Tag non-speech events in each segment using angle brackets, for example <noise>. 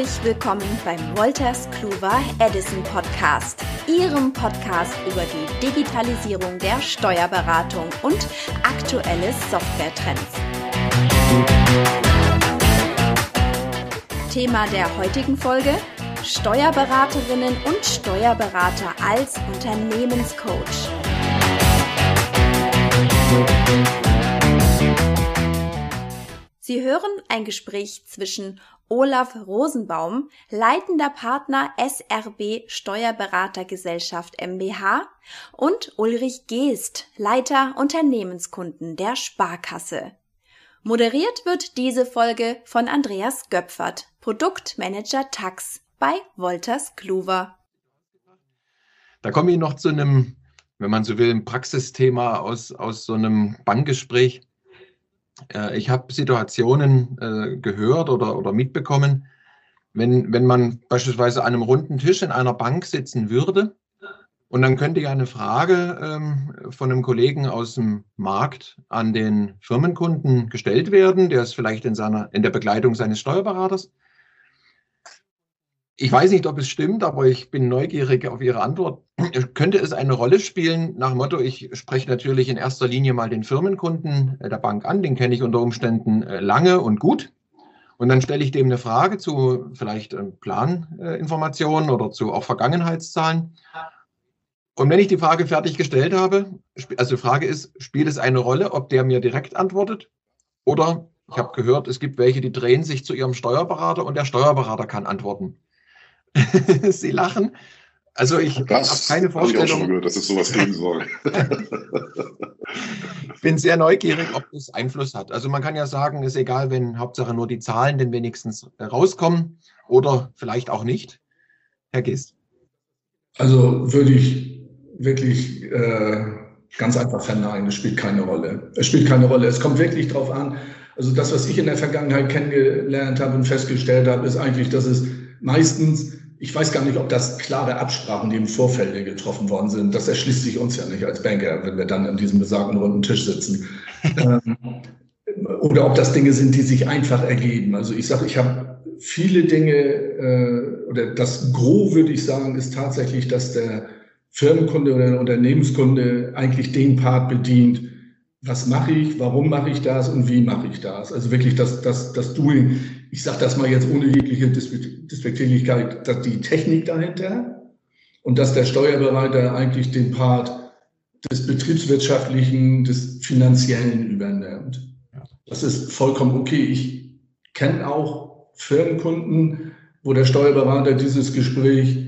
Herzlich willkommen beim Wolters Kluwer Edison Podcast, Ihrem Podcast über die Digitalisierung der Steuerberatung und aktuelle Softwaretrends. Thema der heutigen Folge: Steuerberaterinnen und Steuerberater als Unternehmenscoach. Sie hören ein Gespräch zwischen Olaf Rosenbaum, leitender Partner SRB Steuerberatergesellschaft MBH und Ulrich Geest, Leiter Unternehmenskunden der Sparkasse. Moderiert wird diese Folge von Andreas Göpfert, Produktmanager Tax bei Wolters Kluwer. Da komme ich noch zu einem, wenn man so will, ein Praxisthema aus, aus so einem Bankgespräch äh, ich habe Situationen äh, gehört oder, oder mitbekommen, wenn, wenn man beispielsweise an einem runden Tisch in einer Bank sitzen würde und dann könnte ja eine Frage ähm, von einem Kollegen aus dem Markt an den Firmenkunden gestellt werden, der ist vielleicht in, seiner, in der Begleitung seines Steuerberaters ich weiß nicht, ob es stimmt, aber ich bin neugierig auf Ihre Antwort. <clears throat> Könnte es eine Rolle spielen, nach Motto, ich spreche natürlich in erster Linie mal den Firmenkunden der Bank an, den kenne ich unter Umständen äh, lange und gut. Und dann stelle ich dem eine Frage zu vielleicht ähm, Planinformationen oder zu auch Vergangenheitszahlen. Und wenn ich die Frage fertig gestellt habe, also die Frage ist, spielt es eine Rolle, ob der mir direkt antwortet? Oder ich habe gehört, es gibt welche, die drehen sich zu ihrem Steuerberater und der Steuerberater kann antworten. <laughs> Sie lachen. Also ich habe keine Vorstellung. Ich auch schon gehört, dass es sowas geben soll. <laughs> ich bin sehr neugierig, ob das Einfluss hat. Also man kann ja sagen, ist egal, wenn Hauptsache nur die Zahlen denn wenigstens rauskommen oder vielleicht auch nicht. Herr Gist. Also würde ich wirklich äh, ganz einfach verneinen. Es spielt keine Rolle. Es spielt keine Rolle. Es kommt wirklich darauf an. Also das, was ich in der Vergangenheit kennengelernt habe und festgestellt habe, ist eigentlich, dass es meistens ich weiß gar nicht, ob das klare Absprachen, die im Vorfeld getroffen worden sind. Das erschließt sich uns ja nicht als Banker, wenn wir dann an diesem besagten runden Tisch sitzen. <laughs> Ähm, oder ob das Dinge sind, die sich einfach ergeben. Also ich sage, ich habe viele Dinge, äh, oder das Gros würde ich sagen, ist tatsächlich, dass der Firmenkunde oder der Unternehmenskunde eigentlich den Part bedient, was mache ich, warum mache ich das und wie mache ich das. Also wirklich das, das, das Doing. Ich sage das mal jetzt ohne jegliche Despektierlichkeit, dass die Technik dahinter und dass der Steuerberater eigentlich den Part des betriebswirtschaftlichen, des finanziellen übernimmt. Das ist vollkommen okay. Ich kenne auch Firmenkunden, wo der Steuerberater dieses Gespräch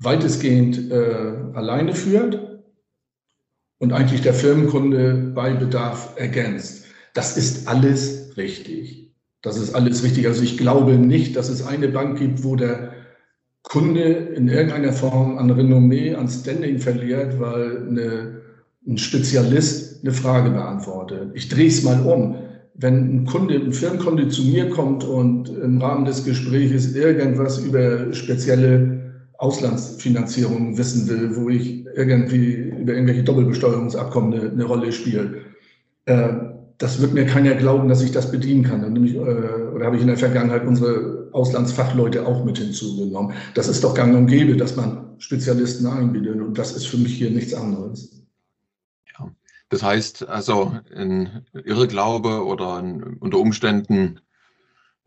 weitestgehend äh, alleine führt und eigentlich der Firmenkunde bei Bedarf ergänzt. Das ist alles richtig. Das ist alles richtig. Also ich glaube nicht, dass es eine Bank gibt, wo der Kunde in irgendeiner Form an Renommee, an Standing verliert, weil eine, ein Spezialist eine Frage beantwortet. Ich drehe es mal um. Wenn ein Kunde, ein Firmenkunde zu mir kommt und im Rahmen des Gesprächs irgendwas über spezielle Auslandsfinanzierung wissen will, wo ich irgendwie über irgendwelche Doppelbesteuerungsabkommen eine, eine Rolle spiele. Äh, das wird mir keiner glauben, dass ich das bedienen kann. Dann ich, äh, oder habe ich in der Vergangenheit unsere Auslandsfachleute auch mit hinzugenommen. Das ist doch gang und gäbe, dass man Spezialisten einbietet. Und das ist für mich hier nichts anderes. Ja, das heißt also, ein Irrglaube oder ein, unter Umständen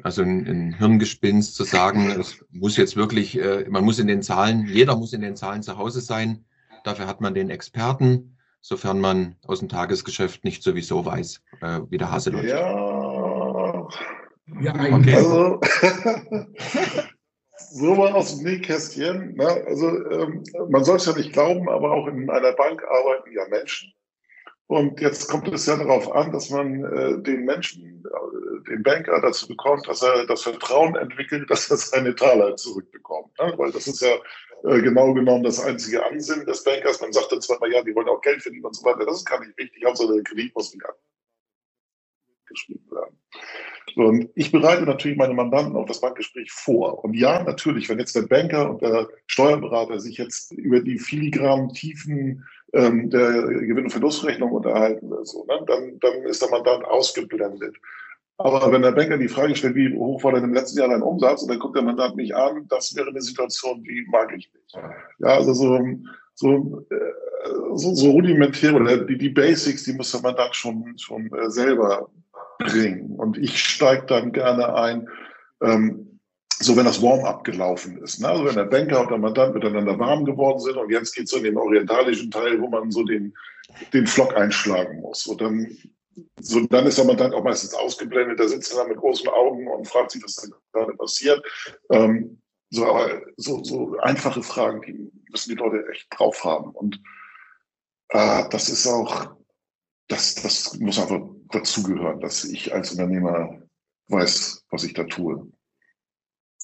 also ein, ein Hirngespinst zu sagen, es muss jetzt wirklich, äh, man muss in den Zahlen, jeder muss in den Zahlen zu Hause sein. Dafür hat man den Experten, sofern man aus dem Tagesgeschäft nicht sowieso weiß, äh, wie der Hase läuft. Ja, ja okay. also <laughs> so mal aus dem Nähkästchen. Ne? Also ähm, man soll es ja nicht glauben, aber auch in einer Bank arbeiten ja Menschen. Und jetzt kommt es ja darauf an, dass man äh, den Menschen, äh, den Banker dazu bekommt, dass er das Vertrauen entwickelt, dass er seine Taler zurückbekommt. Ne? Weil das ist ja äh, genau genommen das einzige Ansinnen des Bankers. Man sagt dann zwar mal, ja, die wollen auch Geld verdienen und so weiter. Das ist gar nicht wichtig. Hauptsache der Kredit muss wieder geschrieben werden. Und ich bereite natürlich meine Mandanten auf das Bankgespräch vor. Und ja, natürlich, wenn jetzt der Banker und der Steuerberater sich jetzt über die filigranen Tiefen ähm, der Gewinn- und Verlustrechnung unterhalten oder so, ne? dann, dann ist der Mandant ausgeblendet. Aber wenn der Banker die Frage stellt, wie hoch war denn im letzten Jahr dein Umsatz, und dann guckt der Mandant mich an, das wäre eine Situation, die mag ich nicht. Ja, also so, so, äh, so, so rudimentär oder die, die Basics, die muss der Mandant schon, schon äh, selber bringen. Und ich steige dann gerne ein, ähm, so wenn das Warm-up gelaufen ist. Ne? Also wenn der Banker und der Mandant miteinander warm geworden sind und jetzt geht es so in den orientalischen Teil, wo man so den, den Flock einschlagen muss. Und dann, so, dann ist der Mandant auch meistens ausgeblendet, da sitzt er da mit großen Augen und fragt sich, was da gerade passiert. Ähm, so, aber so, so einfache Fragen, die müssen die Leute echt drauf haben. Und äh, das ist auch, das, das muss einfach dazugehören, dass ich als Unternehmer weiß, was ich da tue.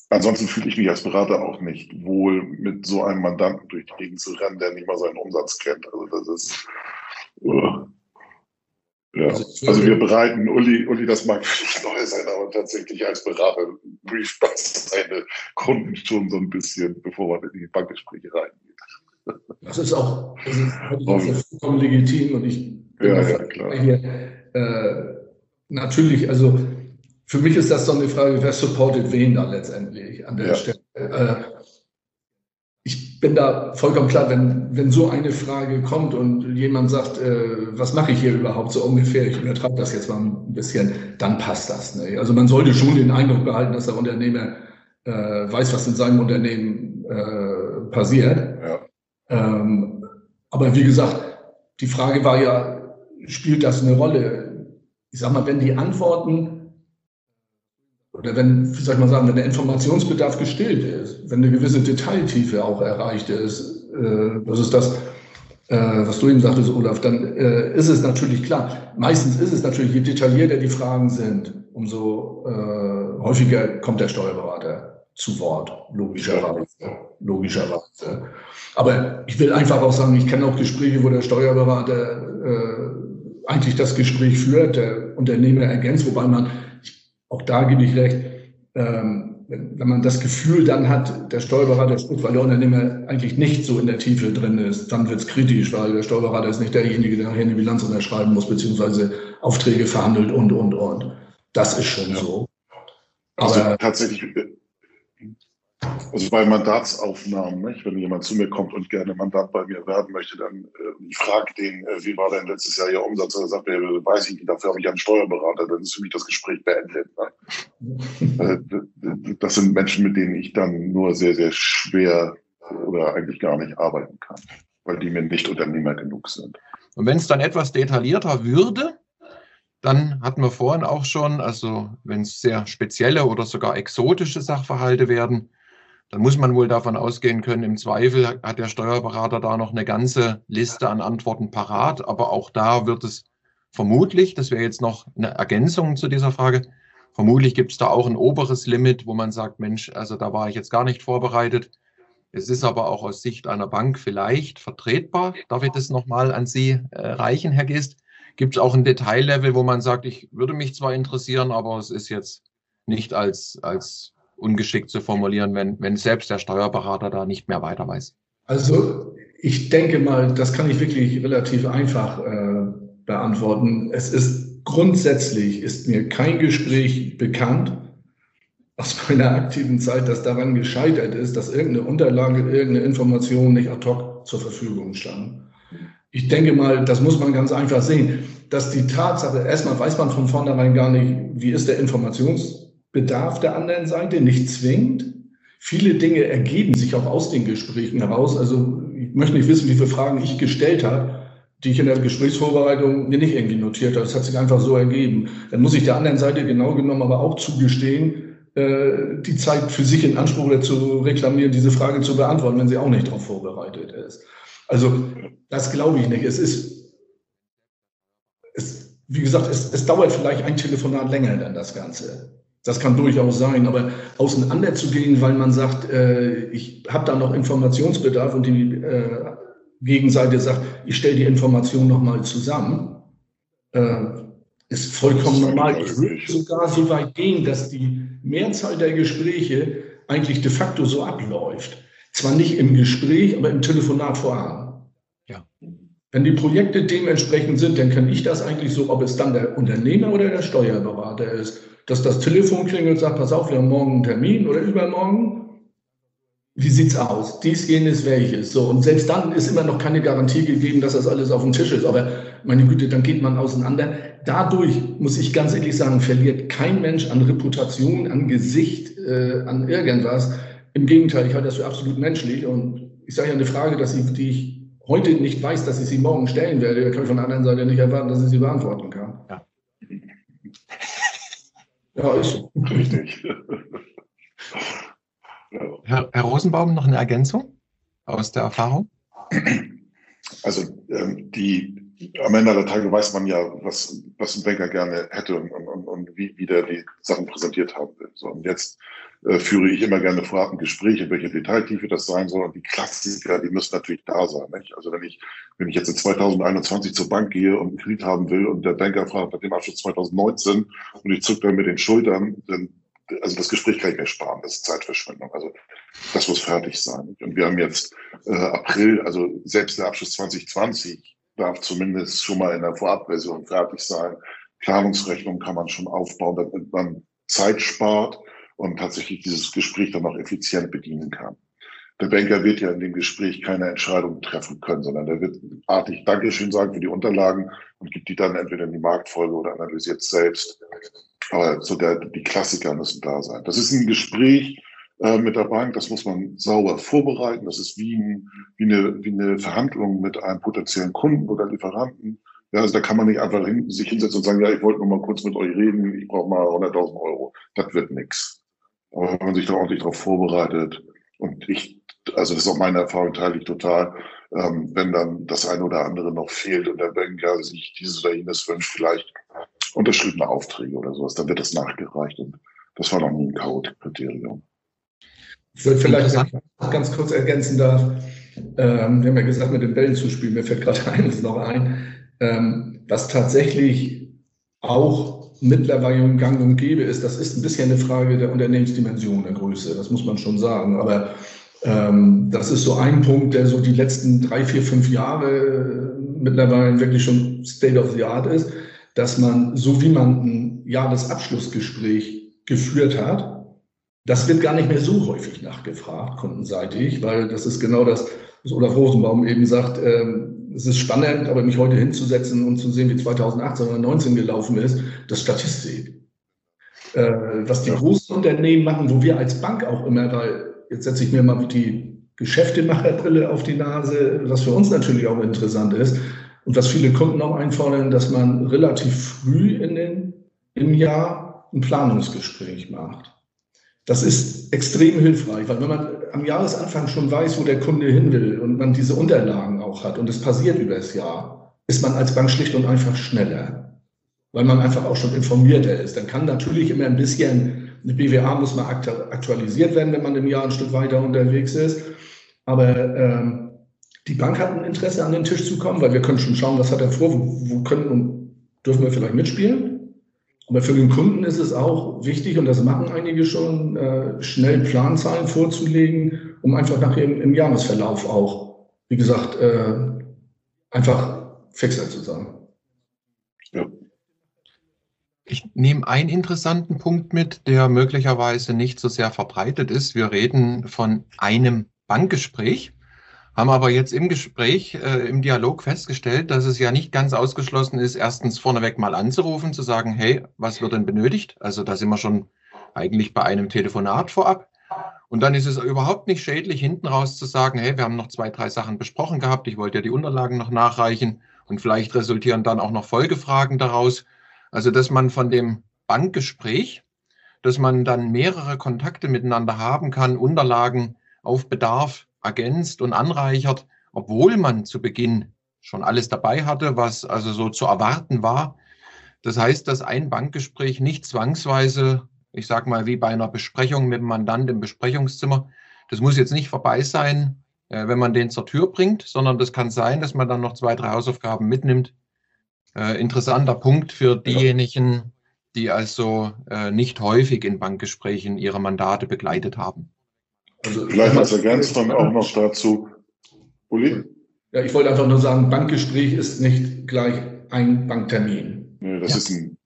Ansonsten fühle ich mich als Berater auch nicht wohl, mit so einem Mandanten durch die Gegend zu rennen, der nicht mal seinen Umsatz kennt. Also das ist. Uh, ja. Also, also wir bereiten, Uli, Uli, das mag vielleicht neu sein, aber tatsächlich als Berater brieft man seine Kunden schon so ein bisschen, bevor man in die Bankgespräche reingeht. Das ist auch, das ist, das ist vollkommen legitim und ich ja, ja, klar. Hier, äh, natürlich, also für mich ist das so eine Frage, wer supportet wen da letztendlich an der ja. Stelle. Äh, ich bin da vollkommen klar, wenn, wenn so eine Frage kommt und jemand sagt, äh, was mache ich hier überhaupt so ungefähr, ich übertreibe das jetzt mal ein bisschen, dann passt das. Ne? Also man sollte schon den Eindruck behalten, dass der Unternehmer äh, weiß, was in seinem Unternehmen äh, passiert. Ja. Ähm, aber wie gesagt, die Frage war ja, spielt das eine Rolle? Ich sag mal, wenn die Antworten oder wenn, wie soll ich mal sagen, wenn der Informationsbedarf gestillt ist, wenn eine gewisse Detailtiefe auch erreicht ist, äh, das ist das, äh, was du eben sagtest, Olaf, dann äh, ist es natürlich klar. Meistens ist es natürlich, je detaillierter die Fragen sind, umso äh, häufiger kommt der Steuerberater zu Wort, logischerweise. logischerweise. Aber ich will einfach auch sagen, ich kenne auch Gespräche, wo der Steuerberater äh, eigentlich das Gespräch führt, der Unternehmer ergänzt, wobei man auch da gebe ich recht, ähm, wenn, man das Gefühl dann hat, der Steuerberater spricht, weil der Unternehmer eigentlich nicht so in der Tiefe drin ist, dann wird es kritisch, weil der Steuerberater ist nicht derjenige, der nachher eine Bilanz unterschreiben muss, beziehungsweise Aufträge verhandelt und, und, und. Das ist schon ja. so. Also Aber also tatsächlich, also bei Mandatsaufnahmen, nicht? wenn jemand zu mir kommt und gerne Mandat bei mir werden möchte, dann äh, ich frage den, äh, wie war denn letztes Jahr Ihr Umsatz? Und er sagt mir, weiß ich nicht, dafür habe ich einen Steuerberater, dann ist für mich das Gespräch beendet. Ne? <laughs> äh, das sind Menschen, mit denen ich dann nur sehr, sehr schwer oder eigentlich gar nicht arbeiten kann, weil die mir nicht Unternehmer genug sind. Und wenn es dann etwas detaillierter würde, dann hatten wir vorhin auch schon, also wenn es sehr spezielle oder sogar exotische Sachverhalte werden, dann muss man wohl davon ausgehen können, im Zweifel hat der Steuerberater da noch eine ganze Liste an Antworten parat. Aber auch da wird es vermutlich, das wäre jetzt noch eine Ergänzung zu dieser Frage, vermutlich gibt es da auch ein oberes Limit, wo man sagt, Mensch, also da war ich jetzt gar nicht vorbereitet. Es ist aber auch aus Sicht einer Bank vielleicht vertretbar. Darf ich das nochmal an Sie äh, reichen, Herr Gist? Gibt es auch ein Detaillevel, wo man sagt, ich würde mich zwar interessieren, aber es ist jetzt nicht als, als ungeschickt zu formulieren, wenn, wenn selbst der Steuerberater da nicht mehr weiter weiß? Also ich denke mal, das kann ich wirklich relativ einfach äh, beantworten. Es ist grundsätzlich, ist mir kein Gespräch bekannt aus meiner aktiven Zeit, das daran gescheitert ist, dass irgendeine Unterlage, irgendeine Information nicht ad hoc zur Verfügung stand. Ich denke mal, das muss man ganz einfach sehen, dass die Tatsache, erstmal weiß man von vornherein gar nicht, wie ist der Informations Bedarf der anderen Seite, nicht zwingend. Viele Dinge ergeben sich auch aus den Gesprächen heraus. Also ich möchte nicht wissen, wie viele Fragen ich gestellt habe, die ich in der Gesprächsvorbereitung mir nicht irgendwie notiert habe. Das hat sich einfach so ergeben. Dann muss ich der anderen Seite genau genommen aber auch zugestehen, äh, die Zeit für sich in Anspruch zu reklamieren, diese Frage zu beantworten, wenn sie auch nicht darauf vorbereitet ist. Also das glaube ich nicht. Es ist, es, wie gesagt, es, es dauert vielleicht ein Telefonat länger dann das Ganze. Das kann durchaus sein, aber auseinander zu gehen, weil man sagt, äh, ich habe da noch Informationsbedarf und die äh, Gegenseite sagt, ich stelle die Information nochmal zusammen, äh, ist vollkommen normal. Ich würde sogar so weit gehen, dass die Mehrzahl der Gespräche eigentlich de facto so abläuft. Zwar nicht im Gespräch, aber im Telefonat vorab. Wenn die Projekte dementsprechend sind, dann kann ich das eigentlich so, ob es dann der Unternehmer oder der Steuerberater ist, dass das Telefon klingelt und sagt, pass auf, wir haben morgen einen Termin oder übermorgen. Wie sieht's aus? Dies, jenes, welches. So. Und selbst dann ist immer noch keine Garantie gegeben, dass das alles auf dem Tisch ist. Aber meine Güte, dann geht man auseinander. Dadurch, muss ich ganz ehrlich sagen, verliert kein Mensch an Reputation, an Gesicht, äh, an irgendwas. Im Gegenteil, ich halte das für absolut menschlich. Und ich sage ja eine Frage, dass ich, die ich heute nicht weiß, dass ich sie morgen stellen werde, kann ich von der anderen Seite nicht erwarten, dass ich sie beantworten kann. Ja, <laughs> ja ist so. Richtig. <laughs> Herr, Herr Rosenbaum, noch eine Ergänzung aus der Erfahrung? Also ähm, die am Ende der Tage weiß man ja, was, was ein Banker gerne hätte und, und, und wie, wie der die Sachen präsentiert haben will. So, und jetzt äh, führe ich immer gerne vorab ein Gespräch, in welcher Detailtiefe das sein soll. Und die Klassiker, die müssen natürlich da sein. Nicht? Also wenn ich, wenn ich jetzt in 2021 zur Bank gehe und einen Kredit haben will und der Banker fragt nach dem Abschluss 2019 und ich zucke dann mit den Schultern, dann also das Gespräch kann ich mir sparen, das ist Zeitverschwendung. Also das muss fertig sein. Und wir haben jetzt äh, April, also selbst der Abschluss 2020 darf zumindest schon mal in der Vorabversion fertig sein. Planungsrechnung kann man schon aufbauen, damit man Zeit spart und tatsächlich dieses Gespräch dann auch effizient bedienen kann. Der Banker wird ja in dem Gespräch keine Entscheidung treffen können, sondern der wird artig Dankeschön sagen für die Unterlagen und gibt die dann entweder in die Marktfolge oder analysiert selbst. Aber so der, die Klassiker müssen da sein. Das ist ein Gespräch äh, mit der Bank, das muss man sauber vorbereiten. Das ist wie, ein, wie, eine, wie eine Verhandlung mit einem potenziellen Kunden oder Lieferanten. Ja, also da kann man nicht einfach hin, sich hinsetzen und sagen, ja, ich wollte nur mal kurz mit euch reden, ich brauche mal 100.000 Euro. Das wird nichts. Aber wenn man sich da ordentlich darauf vorbereitet und ich, also das ist auch meine Erfahrung, teile ich total, ähm, wenn dann das eine oder andere noch fehlt und der Banker sich dieses oder jenes wünscht, vielleicht unterschriebene Aufträge oder sowas, dann wird das nachgereicht und das war noch nie ein K.O.-Kriterium. Ich würde vielleicht ganz kurz ergänzen darf, ähm, wir haben ja gesagt, mit den Bällen zu spielen, mir fällt gerade <laughs> eines noch ein, ähm, was tatsächlich auch mittlerweile gang und gäbe ist, das ist ein bisschen eine Frage der Unternehmensdimension, der Größe, das muss man schon sagen. Aber ähm, das ist so ein Punkt, der so die letzten drei, vier, fünf Jahre mittlerweile wirklich schon State of the Art ist, dass man, so wie man ein Jahresabschlussgespräch geführt hat, das wird gar nicht mehr so häufig nachgefragt, kundenseitig, weil das ist genau das, was Olaf Rosenbaum eben sagt, ähm, es ist spannend, aber mich heute hinzusetzen und zu sehen, wie 2018 oder 2019 gelaufen ist, das Statistik. Äh, was die großen Unternehmen machen, wo wir als Bank auch immer, weil jetzt setze ich mir mal die Geschäftemacherbrille auf die Nase, was für uns natürlich auch interessant ist und was viele Kunden auch einfordern, dass man relativ früh in den, im Jahr ein Planungsgespräch macht. Das ist extrem hilfreich, weil wenn man am Jahresanfang schon weiß, wo der Kunde hin will und man diese Unterlagen auch hat und es passiert über das Jahr, ist man als Bank schlicht und einfach schneller, weil man einfach auch schon informierter ist. Dann kann natürlich immer ein bisschen, eine BWA muss mal aktualisiert werden, wenn man im Jahr ein Stück weiter unterwegs ist. Aber ähm, die Bank hat ein Interesse, an den Tisch zu kommen, weil wir können schon schauen, was hat er vor, wo, wo können und dürfen wir vielleicht mitspielen. Aber für den Kunden ist es auch wichtig, und das machen einige schon, äh, schnell Planzahlen vorzulegen, um einfach nachher im, im Jahresverlauf auch, wie gesagt, äh, einfach fixer zu sein. Ja. Ich nehme einen interessanten Punkt mit, der möglicherweise nicht so sehr verbreitet ist. Wir reden von einem Bankgespräch haben aber jetzt im Gespräch, äh, im Dialog festgestellt, dass es ja nicht ganz ausgeschlossen ist, erstens vorneweg mal anzurufen, zu sagen, hey, was wird denn benötigt? Also da sind wir schon eigentlich bei einem Telefonat vorab. Und dann ist es überhaupt nicht schädlich, hinten raus zu sagen, hey, wir haben noch zwei, drei Sachen besprochen gehabt, ich wollte ja die Unterlagen noch nachreichen und vielleicht resultieren dann auch noch Folgefragen daraus. Also, dass man von dem Bankgespräch, dass man dann mehrere Kontakte miteinander haben kann, Unterlagen auf Bedarf ergänzt und anreichert, obwohl man zu Beginn schon alles dabei hatte, was also so zu erwarten war. Das heißt, dass ein Bankgespräch nicht zwangsweise, ich sage mal, wie bei einer Besprechung mit dem Mandant im Besprechungszimmer, das muss jetzt nicht vorbei sein, äh, wenn man den zur Tür bringt, sondern das kann sein, dass man dann noch zwei, drei Hausaufgaben mitnimmt. Äh, interessanter Punkt für diejenigen, die also äh, nicht häufig in Bankgesprächen ihre Mandate begleitet haben. Also Vielleicht als Ergänzung auch noch dazu, Uli? Ja, ich wollte einfach nur sagen, Bankgespräch ist nicht gleich ein Banktermin. Nee, das ja. ist ein,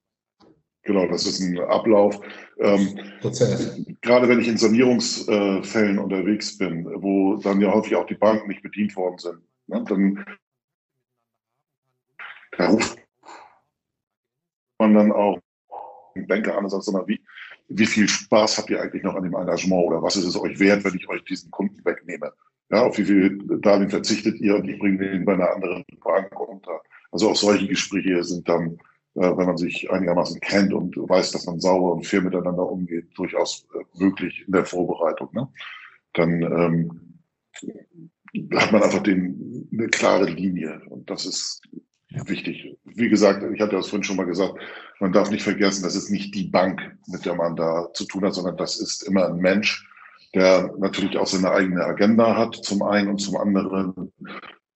genau, das ist ein Ablauf. Ähm. Gerade wenn ich in Sanierungsfällen unterwegs bin, wo dann ja häufig auch die Banken nicht bedient worden sind, ne, dann da ruft man dann auch einen Banker an und sagt, mal, wie, wie viel Spaß habt ihr eigentlich noch an dem Engagement oder was ist es euch wert, wenn ich euch diesen Kunden wegnehme? Ja, auf wie viel Darlehen verzichtet ihr und ich bringe den bei einer anderen Bank unter? Also auch solche Gespräche sind dann, äh, wenn man sich einigermaßen kennt und weiß, dass man sauber und fair miteinander umgeht, durchaus äh, möglich in der Vorbereitung. Ne? Dann ähm, hat man einfach den, eine klare Linie und das ist. Wichtig. Wie gesagt, ich hatte das vorhin schon mal gesagt, man darf nicht vergessen, das ist nicht die Bank, mit der man da zu tun hat, sondern das ist immer ein Mensch, der natürlich auch seine eigene Agenda hat, zum einen und zum anderen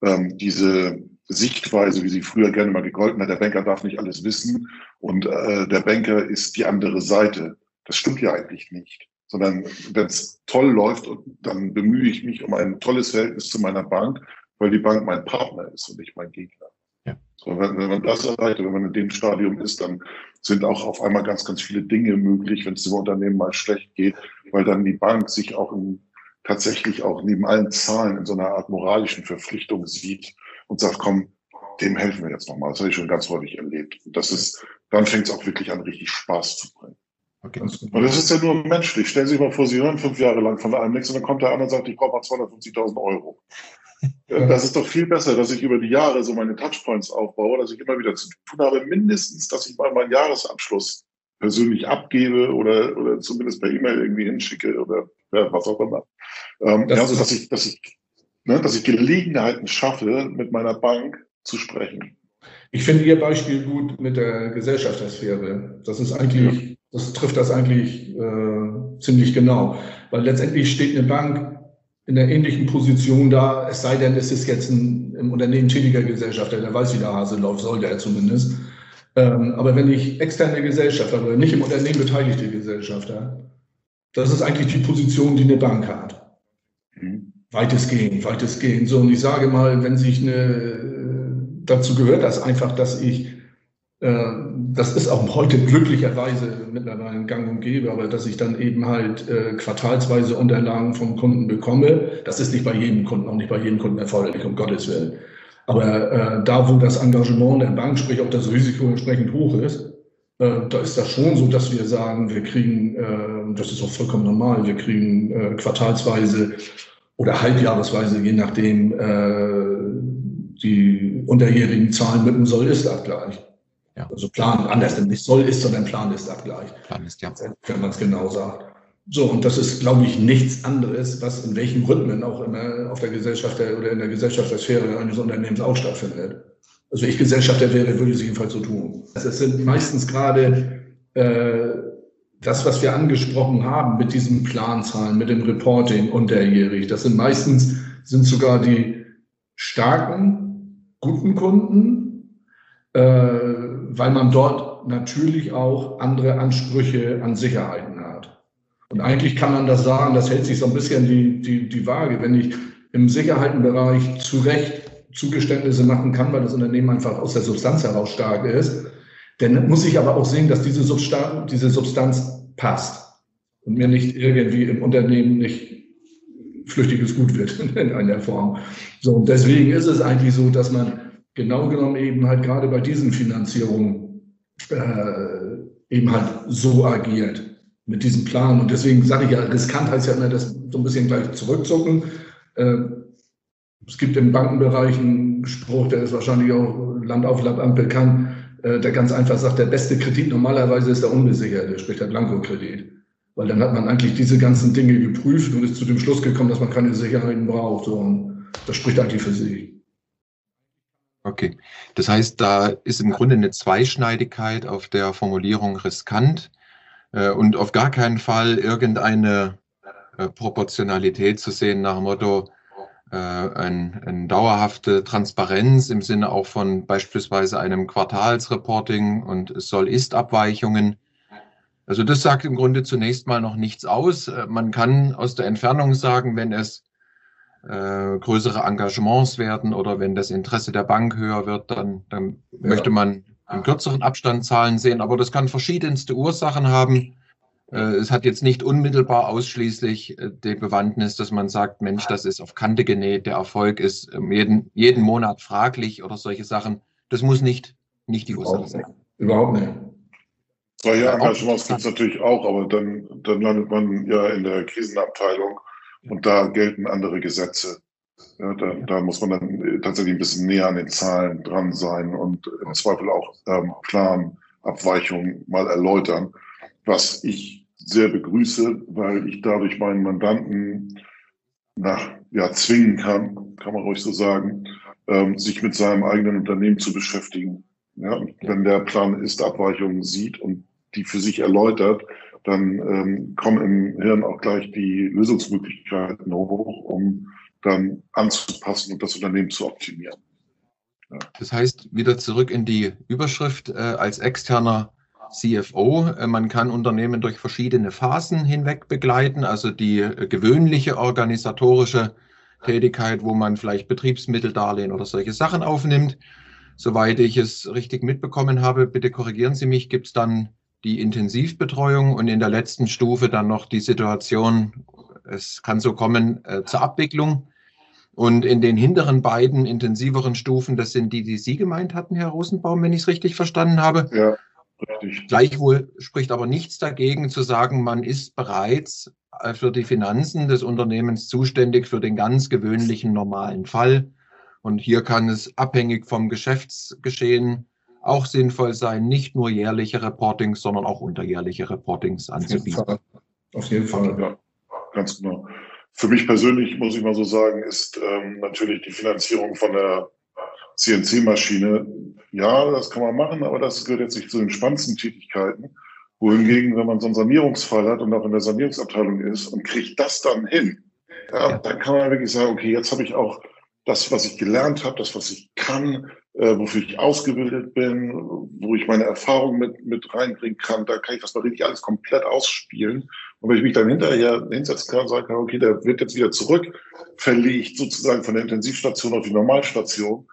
ähm, diese Sichtweise, wie sie früher gerne mal gegolten hat, der Banker darf nicht alles wissen und äh, der Banker ist die andere Seite. Das stimmt ja eigentlich nicht. Sondern wenn es toll läuft, dann bemühe ich mich um ein tolles Verhältnis zu meiner Bank, weil die Bank mein Partner ist und nicht mein Gegner. Ja. So, wenn, wenn man das erreicht, wenn man in dem Stadium ist, dann sind auch auf einmal ganz, ganz viele Dinge möglich, wenn es dem Unternehmen mal schlecht geht, weil dann die Bank sich auch in, tatsächlich auch neben allen Zahlen in so einer Art moralischen Verpflichtung sieht und sagt, komm, dem helfen wir jetzt nochmal. Das habe ich schon ganz häufig erlebt. Und das ist, dann fängt es auch wirklich an, richtig Spaß zu bringen. Okay. Und das ist ja nur menschlich. Stellen Sie sich mal vor, Sie hören fünf Jahre lang von einem nichts und dann kommt der andere und sagt, ich brauche mal 250.000 Euro. Das ist doch viel besser, dass ich über die Jahre so meine Touchpoints aufbaue, dass ich immer wieder zu tun habe, mindestens, dass ich mal meinen Jahresabschluss persönlich abgebe oder, oder zumindest per E-Mail irgendwie hinschicke oder ja, was auch immer. Ähm, das also, dass ich, dass ich, ne, dass ich Gelegenheiten schaffe, mit meiner Bank zu sprechen. Ich finde Ihr Beispiel gut mit der Gesellschaftssphäre. Das ist eigentlich, das trifft das eigentlich äh, ziemlich genau. Weil letztendlich steht eine Bank in einer ähnlichen Position da, es sei denn, es ist jetzt ein im Unternehmen tätiger Gesellschafter, der weiß, wie der Hase läuft, sollte er zumindest. Ähm, aber wenn ich externe Gesellschafter oder nicht im Unternehmen beteiligte Gesellschafter, das ist eigentlich die Position, die eine Bank hat. Mhm. Weitestgehend, weitestgehend. So, und ich sage mal, wenn sich eine, dazu gehört das einfach, dass ich das ist auch heute glücklicherweise mittlerweile Gang und Gäbe, aber dass ich dann eben halt äh, quartalsweise Unterlagen vom Kunden bekomme, das ist nicht bei jedem Kunden, auch nicht bei jedem Kunden erforderlich, um Gottes Willen. Aber äh, da, wo das Engagement der Bank, sprich auch das Risiko entsprechend hoch ist, äh, da ist das schon so, dass wir sagen, wir kriegen, äh, das ist auch vollkommen normal, wir kriegen äh, quartalsweise oder halbjahresweise, je nachdem, äh, die unterjährigen Zahlen mit dem Soll-Ist-Abgleich. Ja. Also Plan, anders, nicht soll ist, sondern Plan ist Abgleich. Plan ist, ja. Wenn man es genau sagt. So, und das ist, glaube ich, nichts anderes, was in welchen Rhythmen auch immer auf der Gesellschaft oder in der Gesellschaftssphäre eines Unternehmens auch stattfindet. Also ich Gesellschafter wäre, würde ich es jedenfalls so tun. Also es sind meistens gerade äh, das, was wir angesprochen haben mit diesen Planzahlen, mit dem Reporting unterjährig. Das sind meistens, sind sogar die starken, guten Kunden, äh, weil man dort natürlich auch andere Ansprüche an Sicherheiten hat. Und eigentlich kann man das sagen, das hält sich so ein bisschen die, die, die Waage, wenn ich im Sicherheitenbereich zu Recht Zugeständnisse machen kann, weil das Unternehmen einfach aus der Substanz heraus stark ist, dann muss ich aber auch sehen, dass diese Substanz, diese Substanz passt und mir nicht irgendwie im Unternehmen nicht flüchtiges Gut wird <laughs> in einer Form. So, und deswegen ist es eigentlich so, dass man genau genommen eben halt gerade bei diesen Finanzierungen äh, eben halt so agiert mit diesem Plan. Und deswegen sage ich ja, riskant heißt ja immer, das so ein bisschen gleich zurückzucken. Äh, es gibt im Bankenbereich einen Spruch, der ist wahrscheinlich auch Land auf Land an bekannt, äh, der ganz einfach sagt, der beste Kredit normalerweise ist der unbesicherte, sprich der Blankokredit. Weil dann hat man eigentlich diese ganzen Dinge geprüft und ist zu dem Schluss gekommen, dass man keine Sicherheiten braucht. Und das spricht eigentlich für sich. Okay, das heißt, da ist im Grunde eine Zweischneidigkeit auf der Formulierung riskant äh, und auf gar keinen Fall irgendeine äh, Proportionalität zu sehen nach dem Motto, äh, ein, eine dauerhafte Transparenz im Sinne auch von beispielsweise einem Quartalsreporting und es soll Ist-Abweichungen. Also das sagt im Grunde zunächst mal noch nichts aus. Äh, man kann aus der Entfernung sagen, wenn es äh, größere Engagements werden oder wenn das Interesse der Bank höher wird, dann, dann ja. möchte man in kürzeren Abstand Zahlen sehen. Aber das kann verschiedenste Ursachen haben. Äh, es hat jetzt nicht unmittelbar ausschließlich äh, die Bewandtnis, dass man sagt, Mensch, das ist auf Kante genäht, der Erfolg ist ähm, jeden, jeden Monat fraglich oder solche Sachen. Das muss nicht, nicht die Ursache sein. Überhaupt nicht. Zwei Engagements gibt es natürlich auch, aber dann, dann landet man ja in der Krisenabteilung und da gelten andere Gesetze. Ja, da, da muss man dann tatsächlich ein bisschen näher an den Zahlen dran sein und im Zweifel auch ähm, Planabweichungen mal erläutern, was ich sehr begrüße, weil ich dadurch meinen Mandanten nach, ja, zwingen kann, kann man ruhig so sagen, ähm, sich mit seinem eigenen Unternehmen zu beschäftigen. Ja, wenn der Plan ist, Abweichungen sieht und die für sich erläutert, dann ähm, kommen im Hirn auch gleich die Lösungsmöglichkeiten hoch, um dann anzupassen und das Unternehmen zu optimieren. Ja. Das heißt, wieder zurück in die Überschrift äh, als externer CFO. Äh, man kann Unternehmen durch verschiedene Phasen hinweg begleiten, also die äh, gewöhnliche organisatorische Tätigkeit, wo man vielleicht Betriebsmitteldarlehen oder solche Sachen aufnimmt. Soweit ich es richtig mitbekommen habe, bitte korrigieren Sie mich, gibt es dann die Intensivbetreuung und in der letzten Stufe dann noch die Situation, es kann so kommen, äh, zur Abwicklung. Und in den hinteren beiden intensiveren Stufen, das sind die, die Sie gemeint hatten, Herr Rosenbaum, wenn ich es richtig verstanden habe. Ja, richtig. Gleichwohl spricht aber nichts dagegen zu sagen, man ist bereits äh, für die Finanzen des Unternehmens zuständig für den ganz gewöhnlichen normalen Fall. Und hier kann es abhängig vom Geschäftsgeschehen auch sinnvoll sein, nicht nur jährliche Reportings, sondern auch unterjährliche Reportings anzubieten. Auf jeden Fall, Auf jeden Fall ja, ganz genau. Für mich persönlich, muss ich mal so sagen, ist ähm, natürlich die Finanzierung von der CNC-Maschine, ja, das kann man machen, aber das gehört jetzt nicht zu den spannendsten Tätigkeiten. Wohingegen, wenn man so einen Sanierungsfall hat und auch in der Sanierungsabteilung ist und kriegt das dann hin, ja, ja. dann kann man wirklich sagen, okay, jetzt habe ich auch das, was ich gelernt habe, das, was ich kann, äh, wofür ich ausgebildet bin, wo ich meine Erfahrungen mit, mit reinbringen kann, da kann ich das mal richtig alles komplett ausspielen. Und wenn ich mich dann hinterher hinsetzen kann und sagen kann, okay, der wird jetzt wieder zurück, verlegt sozusagen von der Intensivstation auf die Normalstation,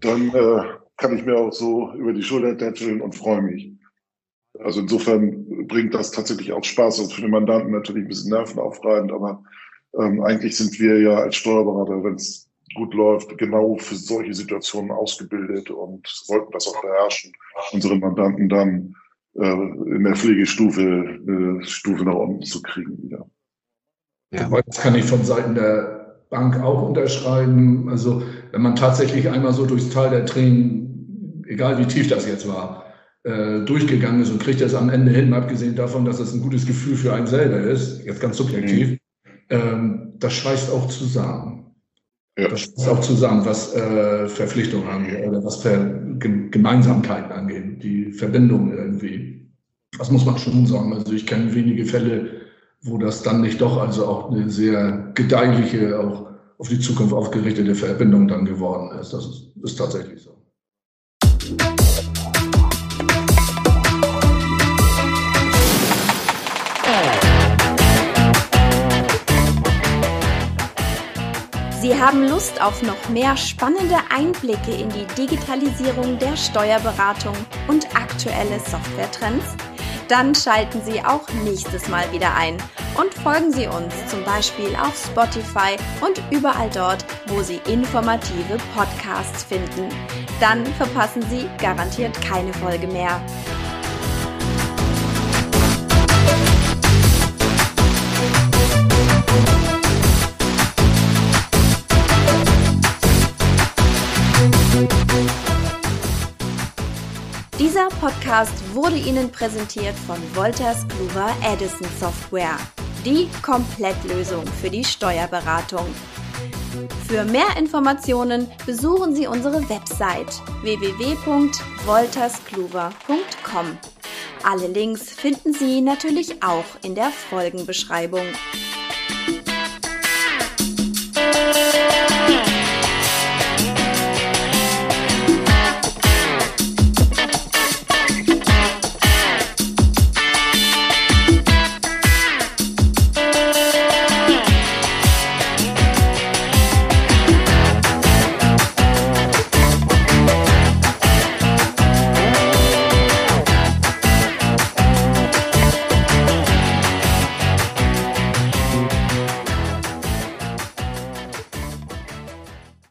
dann äh, kann ich mir auch so über die Schulter tätscheln und freue mich. Also insofern bringt das tatsächlich auch Spaß. Also für den Mandanten natürlich ein bisschen nervenaufreibend, aber ähm, eigentlich sind wir ja als Steuerberater, wenn es gut läuft, genau für solche Situationen ausgebildet und sollten das auch beherrschen, unsere Mandanten dann äh, in der Pflegestufe eine Stufe nach unten zu kriegen wieder. Ja. Das kann ich von Seiten der Bank auch unterschreiben. Also wenn man tatsächlich einmal so durchs Tal der Tränen, egal wie tief das jetzt war, äh, durchgegangen ist und kriegt das am Ende hin, abgesehen davon, dass das ein gutes Gefühl für einen selber ist, jetzt ganz subjektiv, mhm. ähm, das schweißt auch zusammen. Ja. Das ist auch zusammen, was äh, Verpflichtungen angeht oder was Ver Gemeinsamkeiten angeht, die Verbindung irgendwie. Das muss man schon sagen. Also ich kenne wenige Fälle, wo das dann nicht doch also auch eine sehr gedeihliche, auch auf die Zukunft aufgerichtete Verbindung dann geworden ist. Das ist, ist tatsächlich so. Sie haben Lust auf noch mehr spannende Einblicke in die Digitalisierung der Steuerberatung und aktuelle Softwaretrends? Dann schalten Sie auch nächstes Mal wieder ein und folgen Sie uns zum Beispiel auf Spotify und überall dort, wo Sie informative Podcasts finden. Dann verpassen Sie garantiert keine Folge mehr. Dieser Podcast wurde Ihnen präsentiert von Wolters Kluwer Edison Software, die Komplettlösung für die Steuerberatung. Für mehr Informationen besuchen Sie unsere Website www.wolterskluwer.com. Alle Links finden Sie natürlich auch in der Folgenbeschreibung.